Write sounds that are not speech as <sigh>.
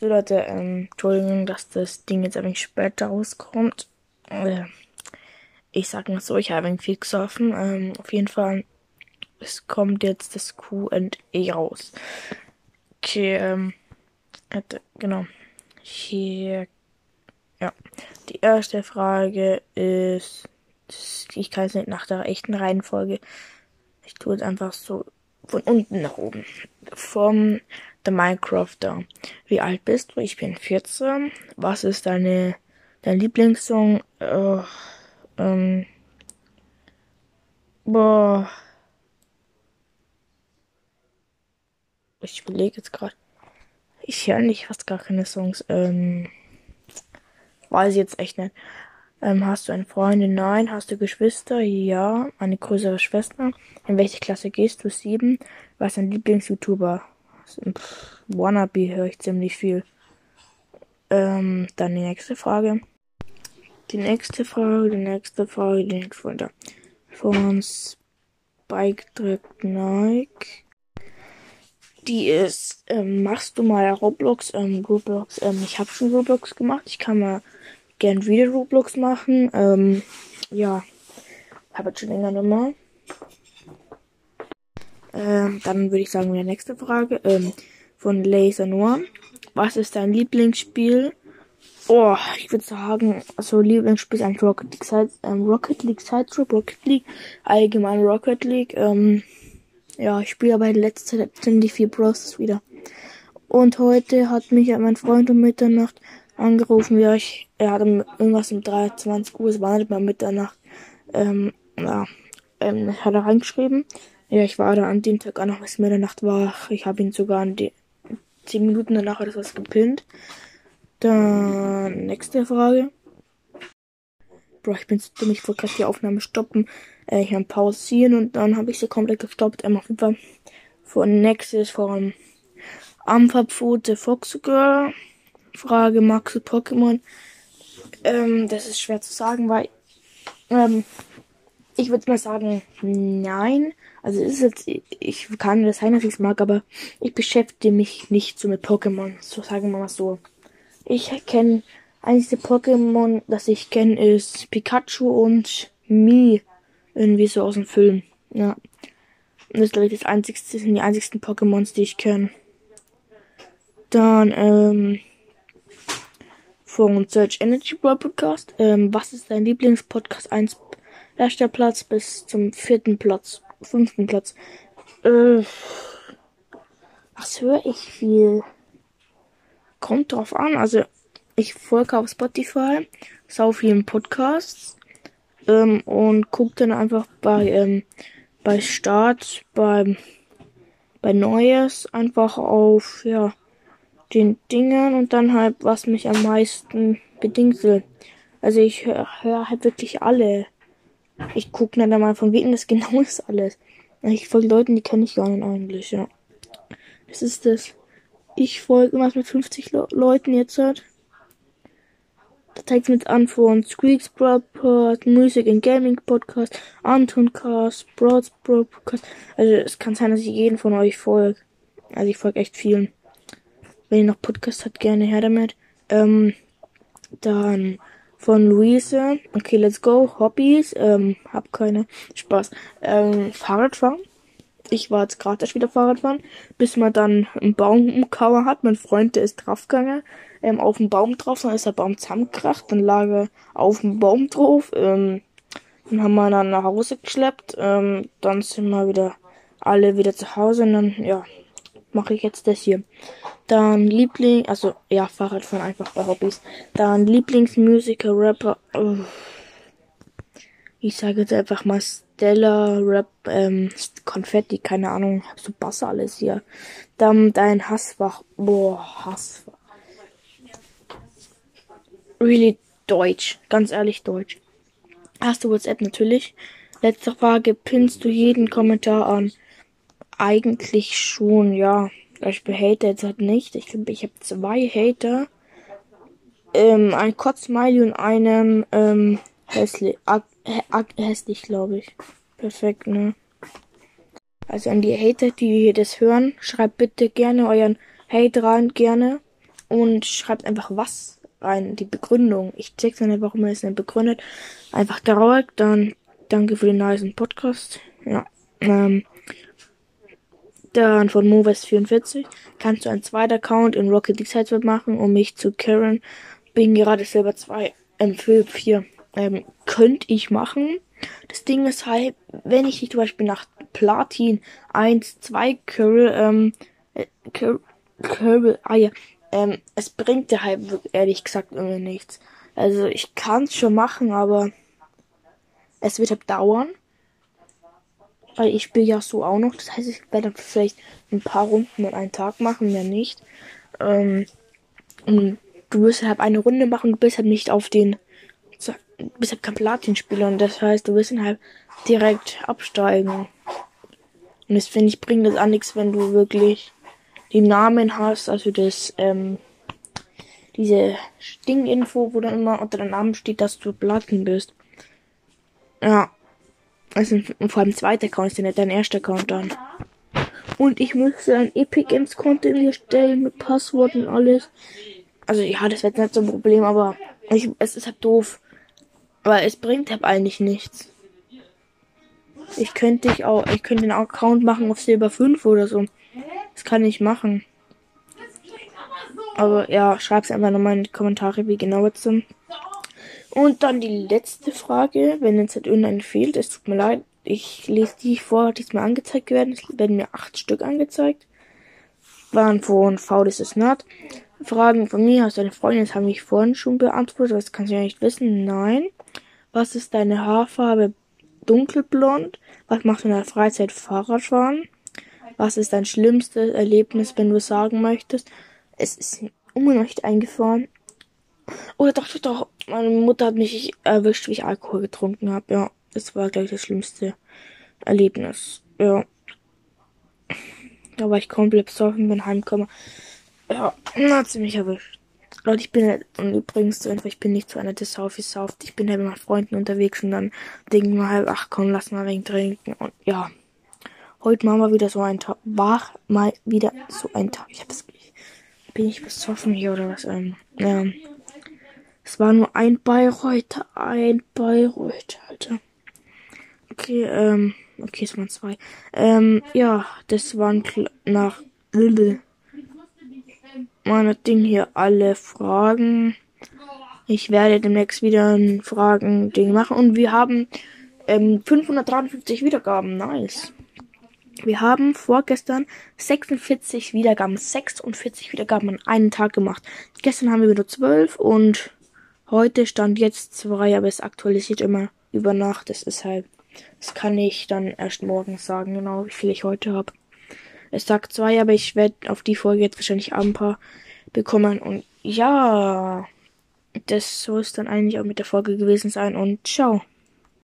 So Leute, ähm, Entschuldigung, dass das Ding jetzt ein wenig später rauskommt. Äh, ich sag mal so, ich habe ein viel gesoffen. Ähm, auf jeden Fall, es kommt jetzt das Q&A raus. Okay, ähm, genau. Hier, ja. Die erste Frage ist, ich kann es nicht nach der echten Reihenfolge. Ich tue es einfach so von unten nach oben. Vom The Minecrafter. Wie alt bist du? Ich bin 14. Was ist deine, dein Lieblingssong? Uh, ähm, boah. Ich überlege jetzt gerade. Ich höre nicht fast gar keine Songs. Ähm, weiß ich jetzt echt nicht. Ähm, hast du eine Freundin? Nein. Hast du Geschwister? Ja. Eine größere Schwester? In welche Klasse gehst du? Sieben. Was ist dein Lieblings-YouTuber? Wannabe höre ich ziemlich viel. Ähm, dann die nächste Frage. Die nächste Frage, die nächste Frage, die nächste Frage. Von Spike drückt Nike. Die ist, ähm, machst du mal Roblox? Ähm, Roblox, ähm, ich habe schon Roblox gemacht. Ich kann mal gern wieder Roblox machen. Ähm, ja, habe jetzt schon länger nochmal. Ähm, dann würde ich sagen, die nächste Frage ähm, von Laser Noir. Was ist dein Lieblingsspiel? Oh, ich würde sagen, also Lieblingsspiel ist eigentlich Rocket League, Side, ähm, Rocket League Sideshow, Rocket League, allgemein Rocket League. Ähm, ja, ich spiele aber in letzter Zeit ziemlich viel Bros wieder. Und heute hat mich mein Freund um Mitternacht angerufen. Ja, ich, er hat irgendwas um 23 Uhr, es war nicht mal Mitternacht. Ähm, ja, ähm, hat er reingeschrieben. Ja, ich war da an dem Tag auch noch bis Mitternacht wach. Ich habe ihn sogar an die 10 Minuten danach hat was gepinnt. Dann nächste Frage. Bro, ich bin so dumm, ich wollte gerade die Aufnahme stoppen. Äh, ich habe pausieren und dann habe ich sie komplett gestoppt. Ähm, auf jeden Fall von nächstes von Ampferpfote Fox Girl. Frage, magst du Pokémon? Ähm, das ist schwer zu sagen, weil ähm, ich würde mal sagen, nein. Also es ist jetzt, ich kann das sein, dass ich es mag, aber ich beschäftige mich nicht so mit Pokémon. So sagen wir mal so. Ich kenne einzige Pokémon, das ich kenne, ist Pikachu und Mi. Irgendwie so aus dem Film. Ja. Das ist, glaube ich, das einzigste, sind die einzigsten Pokémons, die ich kenne. Dann, ähm, von Search Energy Podcast. Ähm, was ist dein Lieblingspodcast? 1 erster Platz bis zum vierten Platz, fünften Platz. Äh, was höre ich viel? Kommt drauf an. Also ich folge auf Spotify, sau vielen Podcasts ähm, und gucke dann einfach bei ähm, bei Start, beim bei Neues einfach auf ja den Dingen und dann halt was mich am meisten bedingselt. Also ich höre hör halt wirklich alle. Ich gucke dann mal von wem das <laughs> genau ist alles. Ich folge Leuten, die kenne ich gar nicht eigentlich, ja. Das ist das. Ich folge immer mit 50 Le Leuten jetzt halt. Da zeigt mit an von Squeaks Broadcast, Music and Gaming Podcast, Anton Cast, Broads Broadcast. Also es kann sein, dass ich jeden von euch folge. Also ich folge echt vielen. Wenn ihr noch Podcast habt, gerne her damit. Ähm, dann von Luise. Okay, let's go. Hobbys. Ähm, hab keine. Spaß. Ähm, Fahrradfahren. Ich war jetzt gerade erst wieder Fahrradfahren, bis man dann einen Baum umkauen hat. Mein Freund, der ist draufgegangen, ähm, auf den Baum drauf, dann ist der Baum zusammengekracht, dann lag er auf dem Baum drauf, ähm, dann haben wir dann nach Hause geschleppt, ähm, dann sind wir wieder alle wieder zu Hause und dann, ja, mache ich jetzt das hier. Dann Liebling, also ja, Fahrradfahren einfach bei Hobbys. Dann Lieblingsmusiker, Rapper. Oh. Ich sage jetzt einfach mal Stella, Rap, ähm, Konfetti, keine Ahnung, so Bass alles hier. Dann dein Hassfach. Boah, Hassfach. Really Deutsch, ganz ehrlich Deutsch. Hast du WhatsApp natürlich? Letzte Frage, pinnst du jeden Kommentar an? Eigentlich schon, ja. Beispiel Hater jetzt halt nicht. Ich glaube, ich habe zwei Hater. Ähm, ein Kotzmiley und einem ähm, hässlich, hässlich glaube ich. Perfekt, ne? Also an die Hater, die das hören, schreibt bitte gerne euren Hate rein, gerne. und schreibt einfach was rein, die Begründung. Ich check's dann einfach, warum er es nicht begründet. Einfach traurig, dann danke für den nice Podcast. Ja. Ähm, dann von Moves44 kannst du einen zweiten Account in Rocket League Sideweb machen, um mich zu Karen. Bin gerade Silber 2, ähm, Philipp 4. Ähm, könnte ich machen. Das Ding ist halt, wenn ich dich zum Beispiel nach Platin 1, 2 curl, ähm, äh, curl, ah ja, ähm, es bringt dir halt ehrlich gesagt irgendwie nichts. Also ich kann es schon machen, aber es wird halt dauern. Weil ich spiele ja so auch noch. Das heißt, ich werde vielleicht ein paar Runden in einen Tag machen, mehr nicht. Ähm, und du wirst halt eine Runde machen, du bist halt nicht auf den. Du bist halt kein Platin-Spieler und das heißt, du wirst halt direkt absteigen. Und das finde ich bringt das an nichts, wenn du wirklich den Namen hast, also das, ähm, diese Sting-Info, wo dann immer unter deinem Namen steht, dass du Platin bist. Ja. Also vor allem zweiter Account ist ja nicht dein erster Account dann. Und ich müsste ein Epic Games Konto in mir stellen mit Passwort und alles. Also ja, das wird nicht so ein Problem, aber ich, es ist halt doof. Aber es bringt halt eigentlich nichts. Ich könnte ich auch, ich könnte den Account machen auf Silber 5 oder so. Das kann ich machen. Aber ja, schreib's einfach nochmal in die Kommentare, wie genau es sind. Und dann die letzte Frage, wenn jetzt halt irgendeine fehlt, es tut mir leid, ich lese die vor, die mir angezeigt werden. Es werden mir acht Stück angezeigt. Waren von V, das ist not. Fragen von mir, hast du eine Freundin, das habe ich vorhin schon beantwortet, das kannst du ja nicht wissen. Nein. Was ist deine Haarfarbe? Dunkelblond. Was machst du in der Freizeit? Fahrradfahren. Was ist dein schlimmstes Erlebnis, wenn du sagen möchtest? Es ist nicht eingefahren. Oder doch, doch, doch. Meine Mutter hat mich erwischt, wie ich Alkohol getrunken habe. Ja, das war gleich das schlimmste Erlebnis. Ja. Da war ich komplett besoffen, bin heimgekommen. Ja, hat sie mich erwischt. Leute, ich bin halt, und übrigens so einfach, ich bin nicht so einer, der saufi sauft. Ich bin halt mit meinen Freunden unterwegs und dann denken wir halt, ach komm, lass mal wegen trinken. Und ja, Heute machen wir wieder so ein Tag. War mal wieder so ein Tag. Ich hab's. Bin ich besoffen hier oder was? Ähm, ähm, es war nur ein Bayreuth. Ein Bayreuth, Alter. Okay, ähm, okay, es waren zwei. Ähm, ja, das waren nach meine Ding hier alle Fragen. Ich werde demnächst wieder ein Fragen-Ding machen und wir haben ähm, 553 Wiedergaben. Nice. Wir haben vorgestern 46 Wiedergaben, 46 Wiedergaben an einem Tag gemacht. Gestern haben wir wieder 12 und heute stand jetzt 2, aber es aktualisiert immer über Nacht. Das ist halt, das kann ich dann erst morgen sagen, genau wie viel ich heute habe. Es sagt 2, aber ich werde auf die Folge jetzt wahrscheinlich ein paar bekommen und ja, das soll es dann eigentlich auch mit der Folge gewesen sein und ciao.